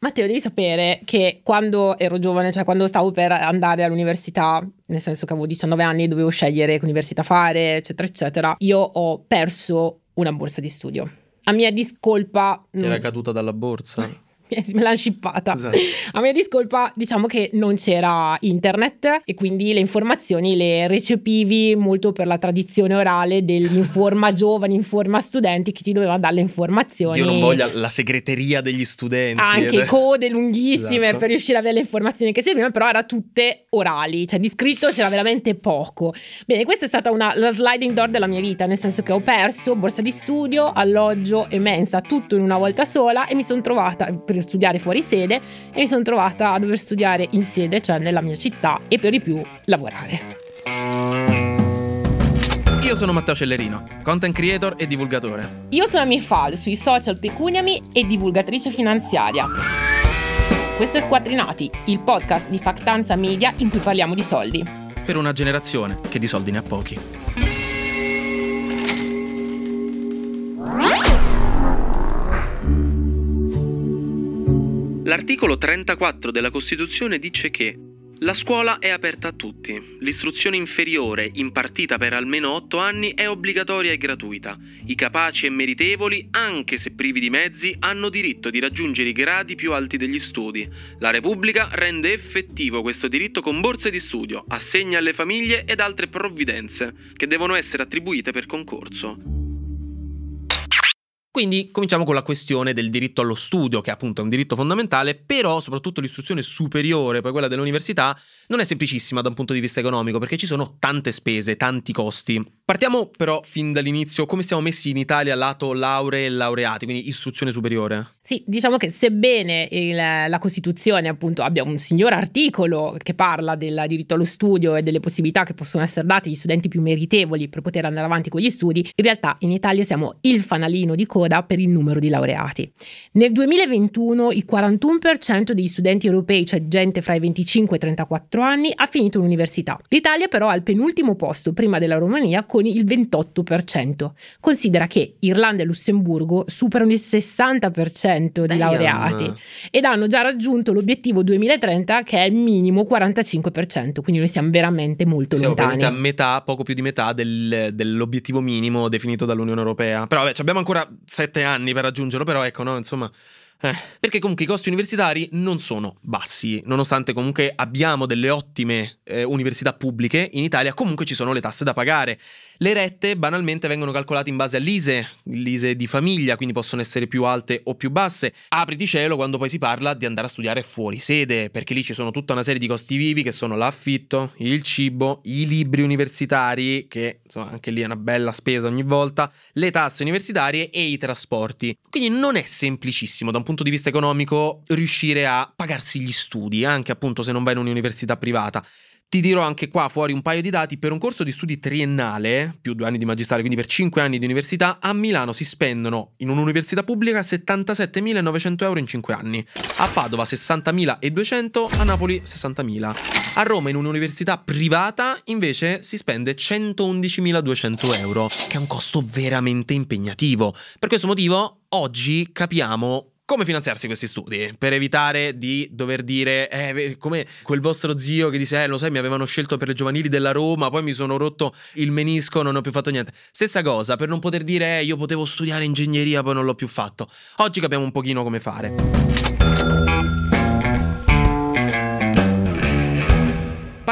Matteo, devi sapere che quando ero giovane, cioè quando stavo per andare all'università, nel senso che avevo 19 anni e dovevo scegliere che università fare, eccetera, eccetera, io ho perso una borsa di studio. A mia discolpa... Ti era caduta dalla borsa? me l'hanno scippata. Esatto. A mia discolpa, diciamo che non c'era internet e quindi le informazioni le recepivi molto per la tradizione orale dell'informa giovani, informa studenti che ti doveva dare le informazioni. Dio non voglia la segreteria degli studenti. Anche code lunghissime esatto. per riuscire ad avere le informazioni che servivano, però era tutte orali, cioè di scritto c'era veramente poco. Bene, questa è stata una, la sliding door della mia vita, nel senso che ho perso borsa di studio, alloggio e mensa, tutto in una volta sola e mi sono trovata per per studiare fuori sede e mi sono trovata a dover studiare in sede, cioè nella mia città e per di più lavorare. Io sono Matteo Cellerino, content creator e divulgatore. Io sono Mifal sui social Pecuniami e divulgatrice finanziaria. Questo è Squattrinati, il podcast di Factanza Media in cui parliamo di soldi. Per una generazione che di soldi ne ha pochi. L'articolo 34 della Costituzione dice che la scuola è aperta a tutti. L'istruzione inferiore, impartita per almeno 8 anni, è obbligatoria e gratuita. I capaci e meritevoli, anche se privi di mezzi, hanno diritto di raggiungere i gradi più alti degli studi. La Repubblica rende effettivo questo diritto con borse di studio, assegna alle famiglie ed altre provvidenze, che devono essere attribuite per concorso. Quindi cominciamo con la questione del diritto allo studio, che appunto è un diritto fondamentale, però soprattutto l'istruzione superiore, poi quella dell'università, non è semplicissima da un punto di vista economico, perché ci sono tante spese, tanti costi. Partiamo però fin dall'inizio, come siamo messi in Italia lato lauree e laureati, quindi istruzione superiore? Sì, diciamo che sebbene il, la Costituzione appunto abbia un signor articolo che parla del diritto allo studio e delle possibilità che possono essere date agli studenti più meritevoli per poter andare avanti con gli studi, in realtà in Italia siamo il fanalino di coda per il numero di laureati. Nel 2021 il 41% degli studenti europei, cioè gente fra i 25 e i 34 anni, ha finito l'università. L'Italia però ha il penultimo posto prima della Romania con il 28%. Considera che Irlanda e Lussemburgo superano il 60% di Damn. laureati ed hanno già raggiunto l'obiettivo 2030 che è minimo 45%, quindi noi siamo veramente molto siamo lontani. Siamo a metà, poco più di metà del, dell'obiettivo minimo definito dall'Unione Europea. Però vabbè, abbiamo ancora sette anni per raggiungerlo, però ecco, no, insomma... Eh, perché comunque i costi universitari non sono bassi, nonostante comunque abbiamo delle ottime eh, università pubbliche, in Italia comunque ci sono le tasse da pagare. Le rette banalmente vengono calcolate in base all'ISE, l'ISE di famiglia, quindi possono essere più alte o più basse. Apriti cielo quando poi si parla di andare a studiare fuori sede, perché lì ci sono tutta una serie di costi vivi che sono l'affitto, il cibo, i libri universitari, che insomma anche lì è una bella spesa ogni volta, le tasse universitarie e i trasporti. Quindi non è semplicissimo da un punto di vista economico riuscire a pagarsi gli studi, anche appunto se non vai in un'università privata. Ti dirò anche qua fuori un paio di dati, per un corso di studi triennale, più due anni di magistrale, quindi per cinque anni di università, a Milano si spendono in un'università pubblica 77.900 euro in cinque anni, a Padova 60.200, a Napoli 60.000. A Roma in un'università privata invece si spende 111.200 euro, che è un costo veramente impegnativo. Per questo motivo oggi capiamo come finanziarsi questi studi? Per evitare di dover dire, eh, come quel vostro zio che dice, eh, lo sai, mi avevano scelto per le giovanili della Roma, poi mi sono rotto il menisco, non ho più fatto niente. Stessa cosa, per non poter dire, eh, io potevo studiare ingegneria, poi non l'ho più fatto. Oggi capiamo un pochino come fare.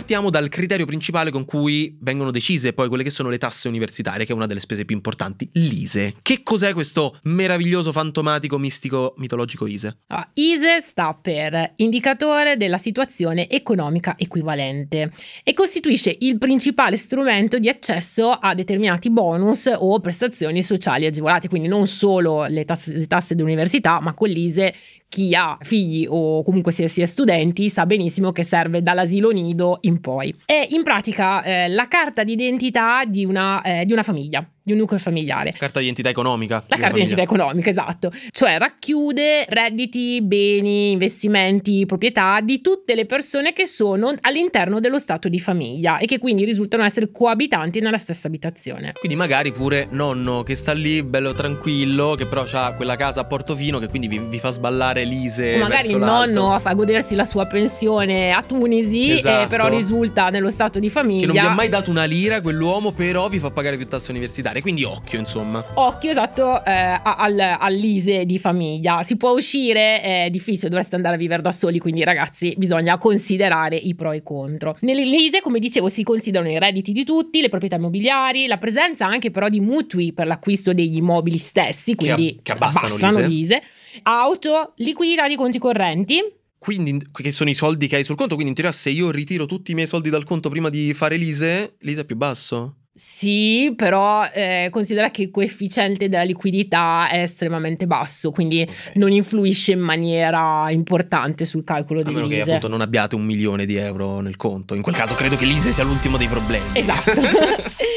Partiamo dal criterio principale con cui vengono decise poi quelle che sono le tasse universitarie, che è una delle spese più importanti, l'ISE. Che cos'è questo meraviglioso, fantomatico, mistico, mitologico ISE? Ah, ISE sta per indicatore della situazione economica equivalente e costituisce il principale strumento di accesso a determinati bonus o prestazioni sociali agevolate, quindi non solo le tasse, le tasse dell'università, ma quell'ISE chi ha figli o comunque si è studenti sa benissimo che serve dall'asilo nido in poi. È in pratica eh, la carta d'identità di una, eh, di una famiglia di un nucleo familiare. Carta di identità economica. La carta di identità economica, esatto. Cioè racchiude redditi, beni, investimenti, proprietà di tutte le persone che sono all'interno dello stato di famiglia e che quindi risultano essere coabitanti nella stessa abitazione. Quindi magari pure nonno che sta lì, bello tranquillo, che però ha quella casa a Portofino che quindi vi, vi fa sballare l'Ise. O magari il nonno fa godersi la sua pensione a Tunisi, esatto. e però risulta nello stato di famiglia. Che non vi ha mai dato una lira quell'uomo, però vi fa pagare più tasse universitarie. Quindi occhio, insomma. Occhio, esatto, eh, al, all'ISE di famiglia. Si può uscire, è difficile, dovreste andare a vivere da soli, quindi ragazzi bisogna considerare i pro e i contro. Nell'ISE, come dicevo, si considerano i redditi di tutti, le proprietà immobiliari, la presenza anche però di mutui per l'acquisto degli immobili stessi, quindi che, che abbassano, abbassano l'ISE. Auto, liquidità di conti correnti, quindi, che sono i soldi che hai sul conto, quindi in teoria se io ritiro tutti i miei soldi dal conto prima di fare l'ISE, l'ISE è più basso? Sì, però eh, considera che il coefficiente della liquidità è estremamente basso, quindi okay. non influisce in maniera importante sul calcolo dell'ISE. A meno che appunto non abbiate un milione di euro nel conto. In quel caso credo che l'ISE sia l'ultimo dei problemi. Esatto.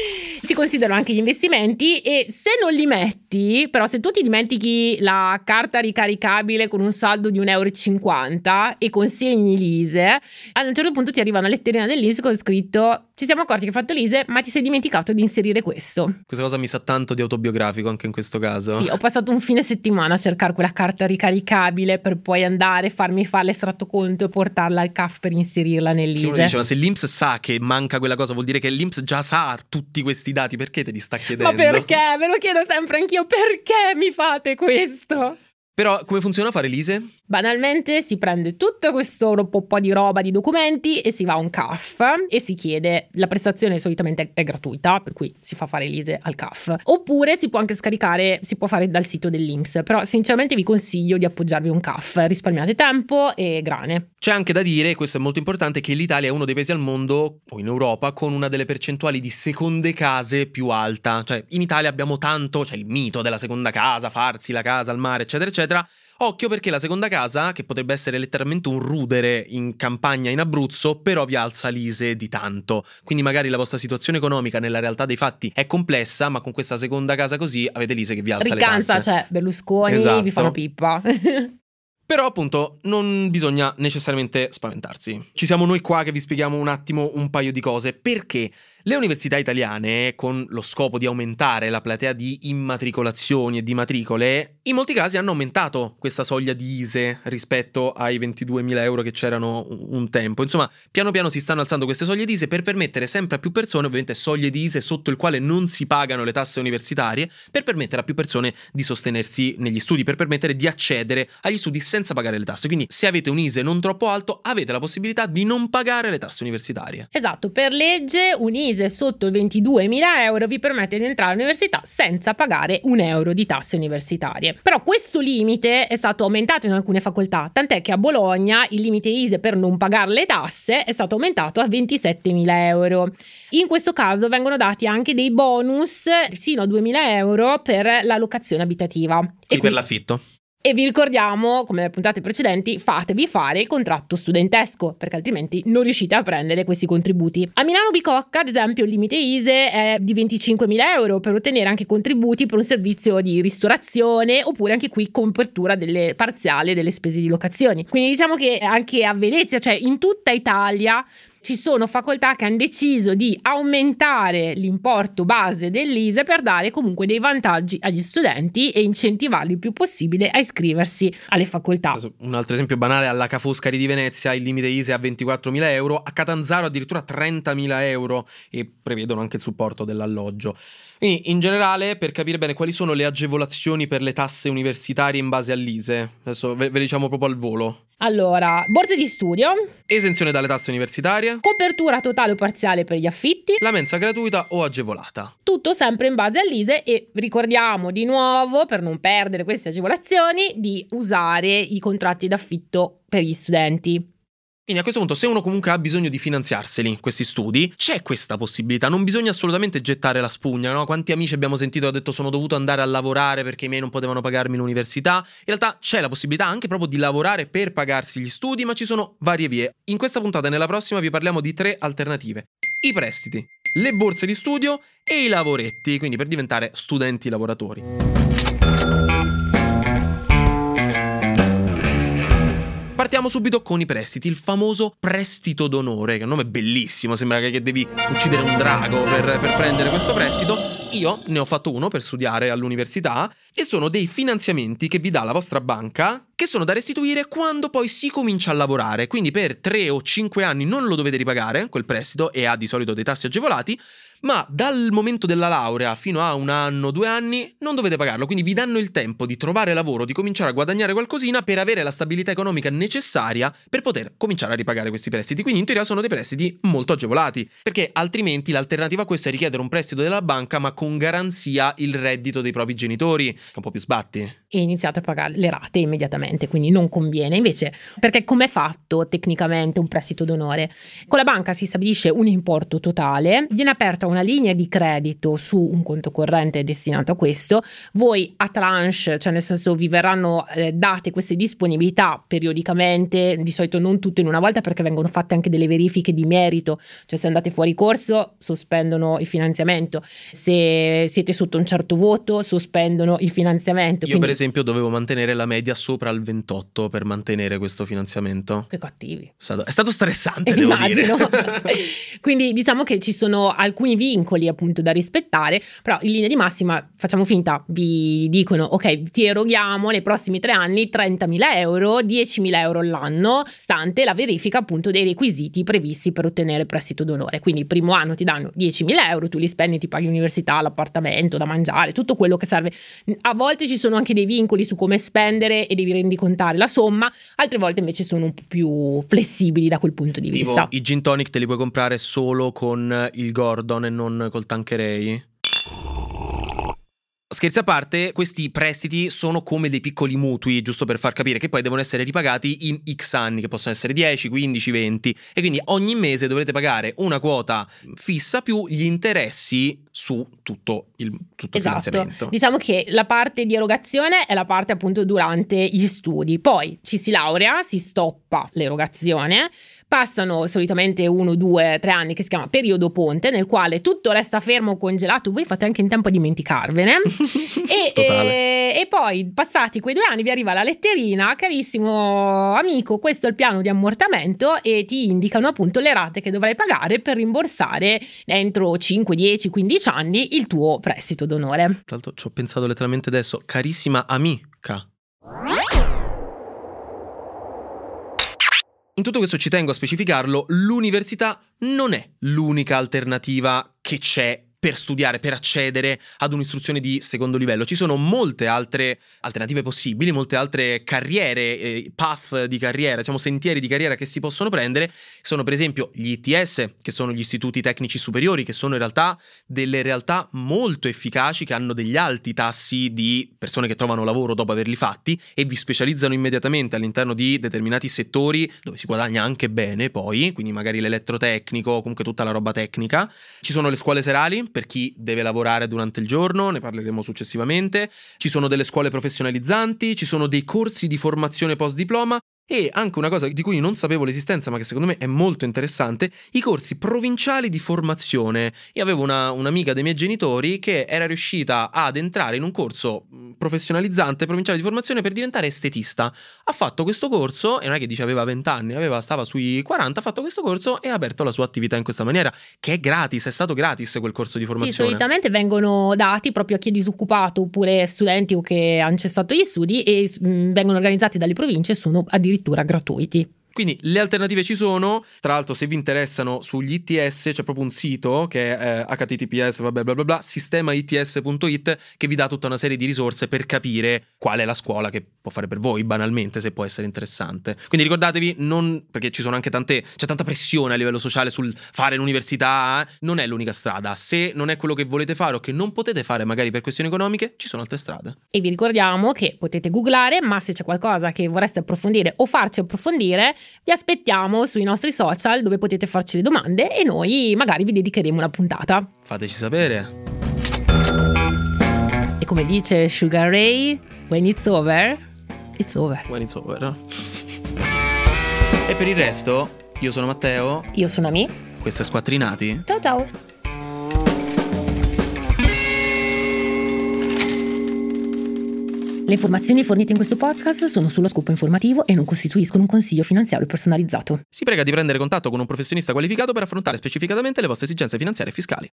si considerano anche gli investimenti e se non li metti, però se tu ti dimentichi la carta ricaricabile con un saldo di 1,50 euro e consegni l'ISE, a un certo punto ti arriva una letterina dell'ISE con scritto ci siamo accorti che hai fatto l'ISE ma ti sei dimenticato di inserire questo. Questa cosa mi sa tanto di autobiografico anche in questo caso. Sì, ho passato un fine settimana a cercare quella carta ricaricabile per poi andare, farmi fare l'estratto conto e portarla al CAF per inserirla nell'ISE. Cioè, dice, ma se l'Inps sa che manca quella cosa vuol dire che l'Inps già sa tutti questi dati, perché te li sta chiedendo? Ma perché? Me lo chiedo sempre anch'io, perché mi fate questo? Però come funziona fare l'ISE? Banalmente si prende tutto questo po' di roba di documenti e si va a un CAF e si chiede, la prestazione solitamente è gratuita, per cui si fa fare l'ISE al CAF. Oppure si può anche scaricare, si può fare dal sito dell'Inps, però sinceramente vi consiglio di appoggiarvi a un CAF, risparmiate tempo e grane. C'è anche da dire, questo è molto importante, che l'Italia è uno dei paesi al mondo, o in Europa, con una delle percentuali di seconde case più alta. Cioè in Italia abbiamo tanto, c'è cioè il mito della seconda casa, farsi la casa al mare, eccetera eccetera. Occhio perché la seconda casa, che potrebbe essere letteralmente un rudere in campagna in Abruzzo, però vi alza l'ISE di tanto. Quindi magari la vostra situazione economica nella realtà dei fatti è complessa, ma con questa seconda casa così avete l'ISE che vi alza Ricanza, le tasse. cioè Berlusconi esatto. vi fanno pippa. Però appunto non bisogna necessariamente spaventarsi. Ci siamo noi qua che vi spieghiamo un attimo un paio di cose. Perché le università italiane, con lo scopo di aumentare la platea di immatricolazioni e di matricole, in molti casi hanno aumentato questa soglia di ISE rispetto ai 22.000 euro che c'erano un tempo. Insomma, piano piano si stanno alzando queste soglie di ISE per permettere sempre a più persone, ovviamente soglie di ISE sotto il quale non si pagano le tasse universitarie, per permettere a più persone di sostenersi negli studi, per permettere di accedere agli studi senza pagare le tasse. Quindi se avete un ISE non troppo alto, avete la possibilità di non pagare le tasse universitarie. Esatto, per legge un ISE mese sotto i 22.000 euro vi permette di entrare all'università senza pagare un euro di tasse universitarie. Però questo limite è stato aumentato in alcune facoltà, tant'è che a Bologna il limite ISE per non pagare le tasse è stato aumentato a 27.000 euro. In questo caso vengono dati anche dei bonus sino a 2.000 euro per la locazione abitativa. E, e per l'affitto. E vi ricordiamo, come nelle puntate precedenti, fatevi fare il contratto studentesco, perché altrimenti non riuscite a prendere questi contributi. A Milano Bicocca, ad esempio, il limite ISE è di 25.000 euro per ottenere anche contributi per un servizio di ristorazione, oppure anche qui copertura delle parziali delle spese di locazioni. Quindi diciamo che anche a Venezia, cioè in tutta Italia, ci sono facoltà che hanno deciso di aumentare l'importo base dell'ISE per dare comunque dei vantaggi agli studenti e incentivarli il più possibile a iscriversi alle facoltà. Un altro esempio banale, alla Ca' Foscari di Venezia il limite ISE a 24.000 euro, a Catanzaro addirittura 30.000 euro e prevedono anche il supporto dell'alloggio. Quindi in generale per capire bene quali sono le agevolazioni per le tasse universitarie in base all'ISE, adesso ve, ve diciamo proprio al volo. Allora, borse di studio. Esenzione dalle tasse universitarie. Copertura totale o parziale per gli affitti. La mensa gratuita o agevolata. Tutto sempre in base all'ISE e ricordiamo di nuovo, per non perdere queste agevolazioni, di usare i contratti d'affitto per gli studenti. Quindi a questo punto, se uno comunque ha bisogno di finanziarseli questi studi, c'è questa possibilità, non bisogna assolutamente gettare la spugna, no? Quanti amici abbiamo sentito che hanno detto sono dovuto andare a lavorare perché i miei non potevano pagarmi l'università? In realtà c'è la possibilità anche proprio di lavorare per pagarsi gli studi, ma ci sono varie vie. In questa puntata e nella prossima vi parliamo di tre alternative. I prestiti. le borse di studio e i lavoretti, quindi per diventare studenti lavoratori. Partiamo subito con i prestiti, il famoso prestito d'onore, che è un nome bellissimo, sembra che devi uccidere un drago per, per prendere questo prestito. Io ne ho fatto uno per studiare all'università e sono dei finanziamenti che vi dà la vostra banca che sono da restituire quando poi si comincia a lavorare. Quindi per 3 o 5 anni non lo dovete ripagare, quel prestito, e ha di solito dei tassi agevolati, ma dal momento della laurea fino a un anno, due anni non dovete pagarlo, quindi vi danno il tempo di trovare lavoro, di cominciare a guadagnare qualcosina per avere la stabilità economica necessaria per poter cominciare a ripagare questi prestiti. Quindi in teoria sono dei prestiti molto agevolati, perché altrimenti l'alternativa a questo è richiedere un prestito della banca ma con garanzia il reddito dei propri genitori, che un po' più sbatti. E iniziate a pagare le rate immediatamente, quindi non conviene. Invece, perché com'è fatto tecnicamente un prestito d'onore? Con la banca si stabilisce un importo totale, viene aperta una linea di credito su un conto corrente destinato a questo, voi a tranche, cioè nel senso vi verranno eh, date queste disponibilità periodicamente, di solito non tutte in una volta perché vengono fatte anche delle verifiche di merito, cioè se andate fuori corso sospendono il finanziamento, se siete sotto un certo voto sospendono il finanziamento. Io quindi... per esempio dovevo mantenere la media sopra il 28 per mantenere questo finanziamento. Che cattivi. È stato, è stato stressante, devo Immagino. dire. quindi diciamo che ci sono alcuni vincoli appunto da rispettare, però in linea di massima facciamo finta, vi dicono ok ti eroghiamo nei prossimi tre anni 30.000 euro, 10.000 euro all'anno, stante la verifica appunto dei requisiti previsti per ottenere il prestito d'onore. Quindi il primo anno ti danno 10.000 euro, tu li spendi, ti paghi l'università, l'appartamento, da mangiare, tutto quello che serve. A volte ci sono anche dei vincoli su come spendere e devi rendicontare la somma, altre volte invece sono un po' più flessibili da quel punto di tipo, vista. I gin tonic te li puoi comprare solo con il Gordon e non col Tanqueray? Scherzi a parte, questi prestiti sono come dei piccoli mutui, giusto per far capire che poi devono essere ripagati in X anni, che possono essere 10, 15, 20 e quindi ogni mese dovrete pagare una quota fissa più gli interessi su tutto il, tutto esatto. il finanziamento. Diciamo che la parte di erogazione è la parte appunto durante gli studi, poi ci si laurea, si stoppa l'erogazione Passano solitamente uno, due, tre anni che si chiama periodo ponte, nel quale tutto resta fermo, congelato, voi fate anche in tempo a dimenticarvene. e, e, e, poi, passati quei due anni, vi arriva la letterina, carissimo amico, questo è il piano di ammortamento e ti indicano appunto le rate che dovrai pagare per rimborsare entro 5, 10, 15 anni il tuo prestito d'onore. L'altro ci ho pensato letteralmente adesso, carissima amica. In tutto questo ci tengo a specificarlo, l'università non è l'unica alternativa che c'è per studiare, per accedere ad un'istruzione di secondo livello. Ci sono molte altre alternative possibili, molte altre carriere, eh, path di carriera, diciamo sentieri di carriera che si possono prendere. Sono per esempio gli ITS, che sono gli istituti tecnici superiori, che sono in realtà delle realtà molto efficaci, che hanno degli alti tassi di persone che trovano lavoro dopo averli fatti e vi specializzano immediatamente all'interno di determinati settori dove si guadagna anche bene poi, quindi magari l'elettrotecnico, comunque tutta la roba tecnica. Ci sono le scuole serali per chi deve lavorare durante il giorno, ne parleremo successivamente. Ci sono delle scuole professionalizzanti, ci sono dei corsi di formazione post diploma e anche una cosa di cui non sapevo l'esistenza, ma che secondo me è molto interessante, i corsi provinciali di formazione. Io avevo una, un'amica dei miei genitori che era riuscita ad entrare in un corso professionalizzante provinciale di formazione per diventare estetista. Ha fatto questo corso, e non è che dice aveva 20 anni, aveva, stava sui 40, ha fatto questo corso e ha aperto la sua attività in questa maniera, che è gratis, è stato gratis quel corso di formazione. Sì, solitamente vengono dati proprio a chi è disoccupato oppure studenti o che hanno cessato gli studi e mh, vengono organizzati dalle province e sono addirittura addirittura gratuiti. Quindi le alternative ci sono, tra l'altro se vi interessano sugli ITS c'è proprio un sito che è eh, https vabbè bla bla bla sistemaits.it che vi dà tutta una serie di risorse per capire qual è la scuola che può fare per voi banalmente se può essere interessante. Quindi ricordatevi non perché ci sono anche tante c'è tanta pressione a livello sociale sul fare l'università, non è l'unica strada. Se non è quello che volete fare o che non potete fare magari per questioni economiche, ci sono altre strade. E vi ricordiamo che potete googlare, ma se c'è qualcosa che vorreste approfondire o farci approfondire vi aspettiamo sui nostri social dove potete farci le domande e noi magari vi dedicheremo una puntata. Fateci sapere. E come dice Sugar Ray, when it's over, it's over. When it's over. e per il resto, io sono Matteo. Io sono Ami. Questo è Squattrinati. Ciao ciao. Le informazioni fornite in questo podcast sono sullo scopo informativo e non costituiscono un consiglio finanziario personalizzato. Si prega di prendere contatto con un professionista qualificato per affrontare specificatamente le vostre esigenze finanziarie e fiscali.